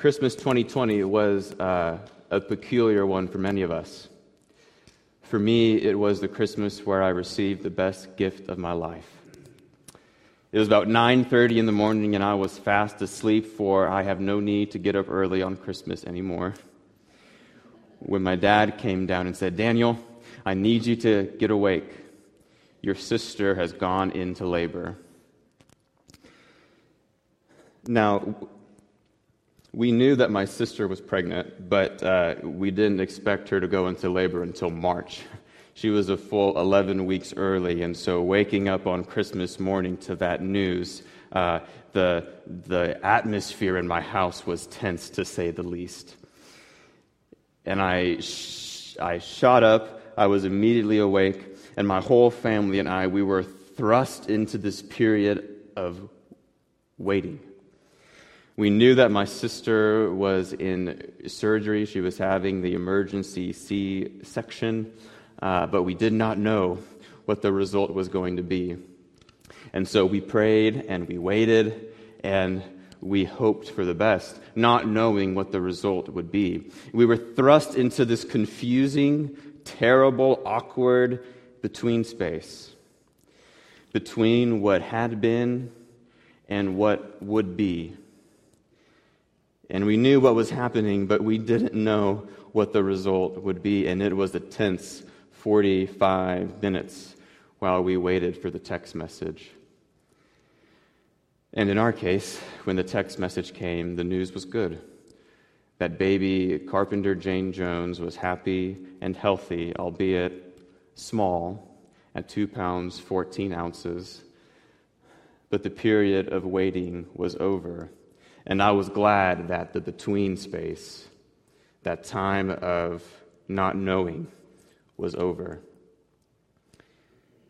Christmas 2020 was uh, a peculiar one for many of us. For me, it was the Christmas where I received the best gift of my life. It was about 9:30 in the morning and I was fast asleep for I have no need to get up early on Christmas anymore. When my dad came down and said, "Daniel, I need you to get awake. Your sister has gone into labor." Now, we knew that my sister was pregnant, but uh, we didn't expect her to go into labor until March. She was a full 11 weeks early, and so waking up on Christmas morning to that news, uh, the, the atmosphere in my house was tense to say the least. And I, sh- I shot up, I was immediately awake, and my whole family and I, we were thrust into this period of waiting. We knew that my sister was in surgery. She was having the emergency C section, uh, but we did not know what the result was going to be. And so we prayed and we waited and we hoped for the best, not knowing what the result would be. We were thrust into this confusing, terrible, awkward between space between what had been and what would be. And we knew what was happening, but we didn't know what the result would be. And it was a tense 45 minutes while we waited for the text message. And in our case, when the text message came, the news was good. That baby carpenter Jane Jones was happy and healthy, albeit small, at 2 pounds 14 ounces. But the period of waiting was over. And I was glad that the between space, that time of not knowing, was over.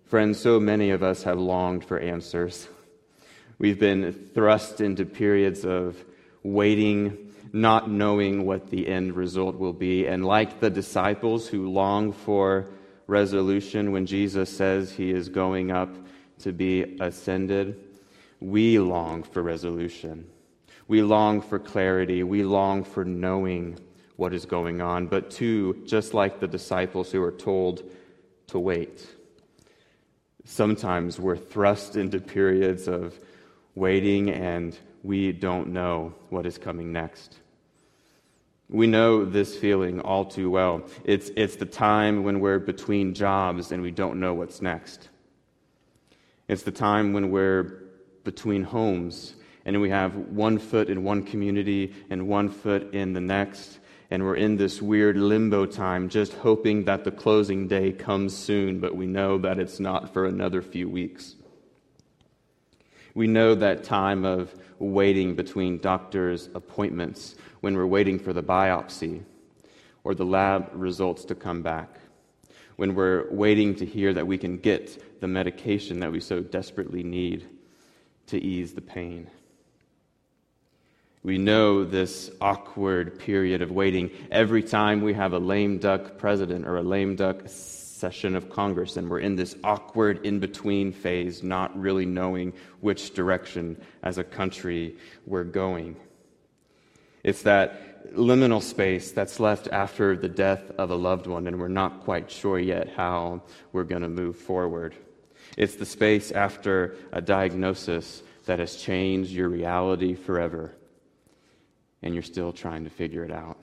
Friends, so many of us have longed for answers. We've been thrust into periods of waiting, not knowing what the end result will be. And like the disciples who long for resolution when Jesus says he is going up to be ascended, we long for resolution. We long for clarity. We long for knowing what is going on. But two, just like the disciples who are told to wait, sometimes we're thrust into periods of waiting and we don't know what is coming next. We know this feeling all too well. It's, it's the time when we're between jobs and we don't know what's next. It's the time when we're between homes and we have one foot in one community and one foot in the next. And we're in this weird limbo time, just hoping that the closing day comes soon, but we know that it's not for another few weeks. We know that time of waiting between doctors' appointments when we're waiting for the biopsy or the lab results to come back, when we're waiting to hear that we can get the medication that we so desperately need to ease the pain. We know this awkward period of waiting every time we have a lame duck president or a lame duck session of Congress, and we're in this awkward in between phase, not really knowing which direction as a country we're going. It's that liminal space that's left after the death of a loved one, and we're not quite sure yet how we're going to move forward. It's the space after a diagnosis that has changed your reality forever and you're still trying to figure it out.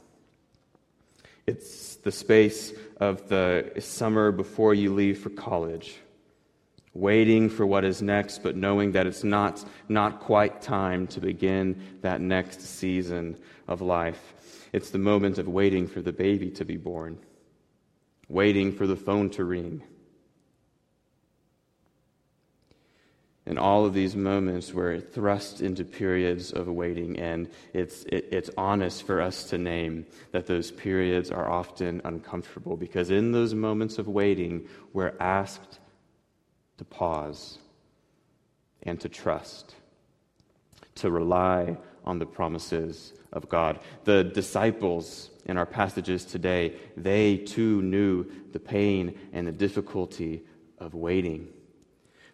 It's the space of the summer before you leave for college, waiting for what is next, but knowing that it's not, not quite time to begin that next season of life. It's the moment of waiting for the baby to be born, waiting for the phone to ring in all of these moments we're thrust into periods of waiting and it's, it, it's honest for us to name that those periods are often uncomfortable because in those moments of waiting we're asked to pause and to trust to rely on the promises of god. The disciples in our passages today they too knew the pain and the difficulty of waiting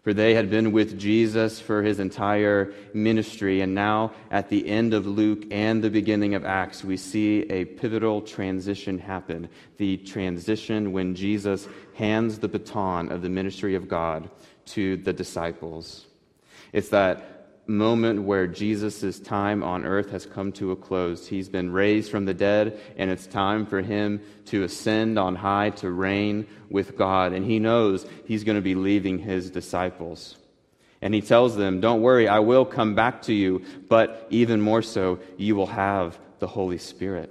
For they had been with Jesus for his entire ministry, and now at the end of Luke and the beginning of Acts, we see a pivotal transition happen. The transition when Jesus hands the baton of the ministry of God to the disciples. It's that moment where Jesus' time on earth has come to a close. He's been raised from the dead, and it's time for him to ascend on high to reign with God. And he knows he's going to be leaving his disciples. And he tells them, Don't worry, I will come back to you, but even more so, you will have the Holy Spirit.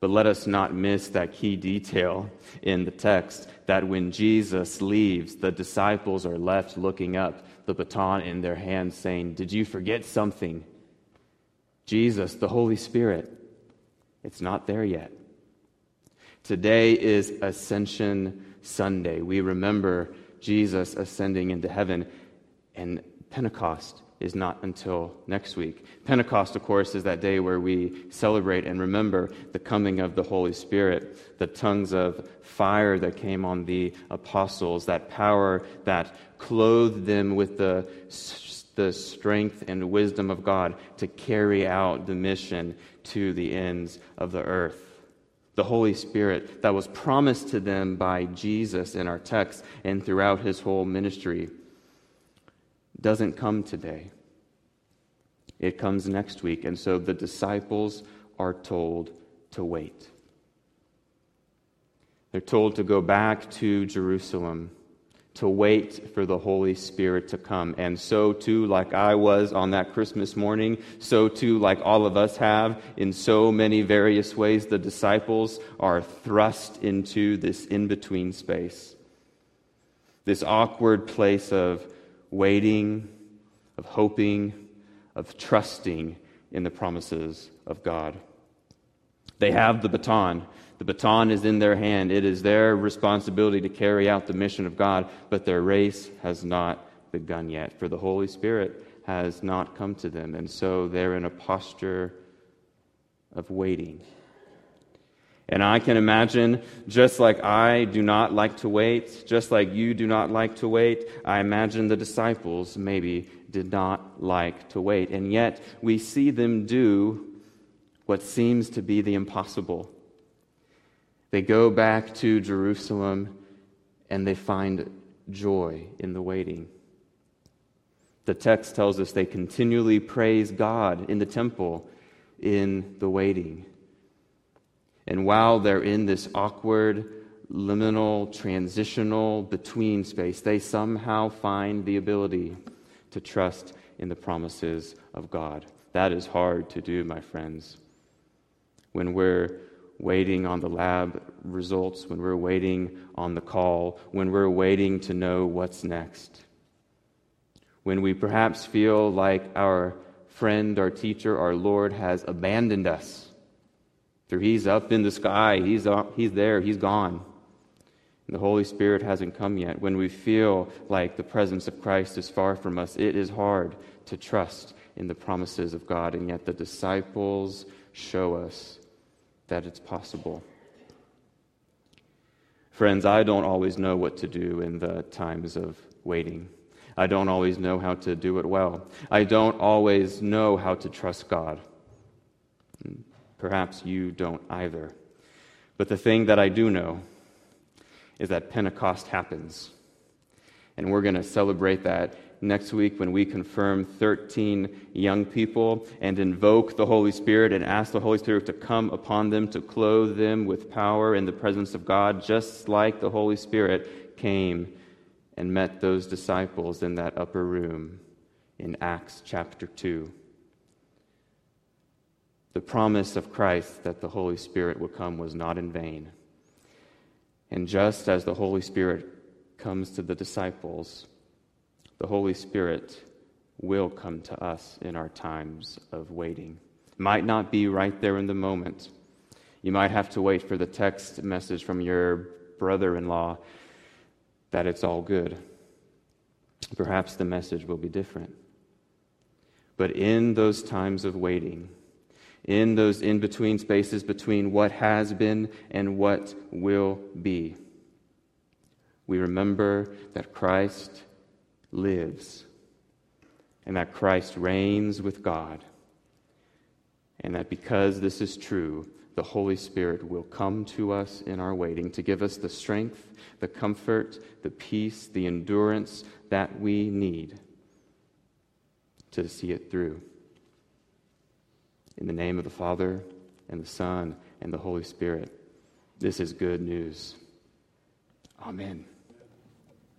But let us not miss that key detail in the text that when Jesus leaves, the disciples are left looking up the baton in their hands, saying, Did you forget something? Jesus, the Holy Spirit. It's not there yet. Today is Ascension Sunday. We remember Jesus ascending into heaven, and Pentecost is not until next week. Pentecost, of course, is that day where we celebrate and remember the coming of the Holy Spirit, the tongues of fire that came on the apostles, that power that clothed them with the, the strength and wisdom of God to carry out the mission to the ends of the earth. The Holy Spirit that was promised to them by Jesus in our text and throughout his whole ministry doesn't come today. It comes next week. And so the disciples are told to wait. They're told to go back to Jerusalem, to wait for the Holy Spirit to come. And so, too, like I was on that Christmas morning, so too, like all of us have, in so many various ways, the disciples are thrust into this in between space. This awkward place of waiting, of hoping, of trusting in the promises of God. They have the baton. The baton is in their hand. It is their responsibility to carry out the mission of God, but their race has not begun yet, for the Holy Spirit has not come to them. And so they're in a posture of waiting. And I can imagine, just like I do not like to wait, just like you do not like to wait, I imagine the disciples maybe did not like to wait. And yet we see them do what seems to be the impossible. They go back to Jerusalem and they find joy in the waiting. The text tells us they continually praise God in the temple in the waiting. And while they're in this awkward, liminal, transitional between space, they somehow find the ability to trust in the promises of God. That is hard to do, my friends. When we're waiting on the lab results, when we're waiting on the call, when we're waiting to know what's next. When we perhaps feel like our friend, our teacher, our Lord has abandoned us through he's up in the sky, he's, up, he's there, he's gone. And the Holy Spirit hasn't come yet. When we feel like the presence of Christ is far from us, it is hard to trust in the promises of God. And yet the disciples show us that it's possible. Friends, I don't always know what to do in the times of waiting. I don't always know how to do it well. I don't always know how to trust God. Perhaps you don't either. But the thing that I do know is that Pentecost happens. And we're going to celebrate that next week when we confirm 13 young people and invoke the Holy Spirit and ask the Holy Spirit to come upon them, to clothe them with power in the presence of God, just like the Holy Spirit came and met those disciples in that upper room in Acts chapter 2 the promise of Christ that the Holy Spirit would come was not in vain. And just as the Holy Spirit comes to the disciples, the Holy Spirit will come to us in our times of waiting. Might not be right there in the moment. You might have to wait for the text message from your brother in law that it's all good. Perhaps the message will be different. But in those times of waiting, in those in between spaces between what has been and what will be. we remember that Christ lives and that Christ reigns with God, and that because this is true, the Holy Spirit will come to us in our waiting to give us the strength, the comfort, the peace, the endurance that we need to see it through. In the name of the Father, and the Son, and the Holy Spirit, this is good news. Amen.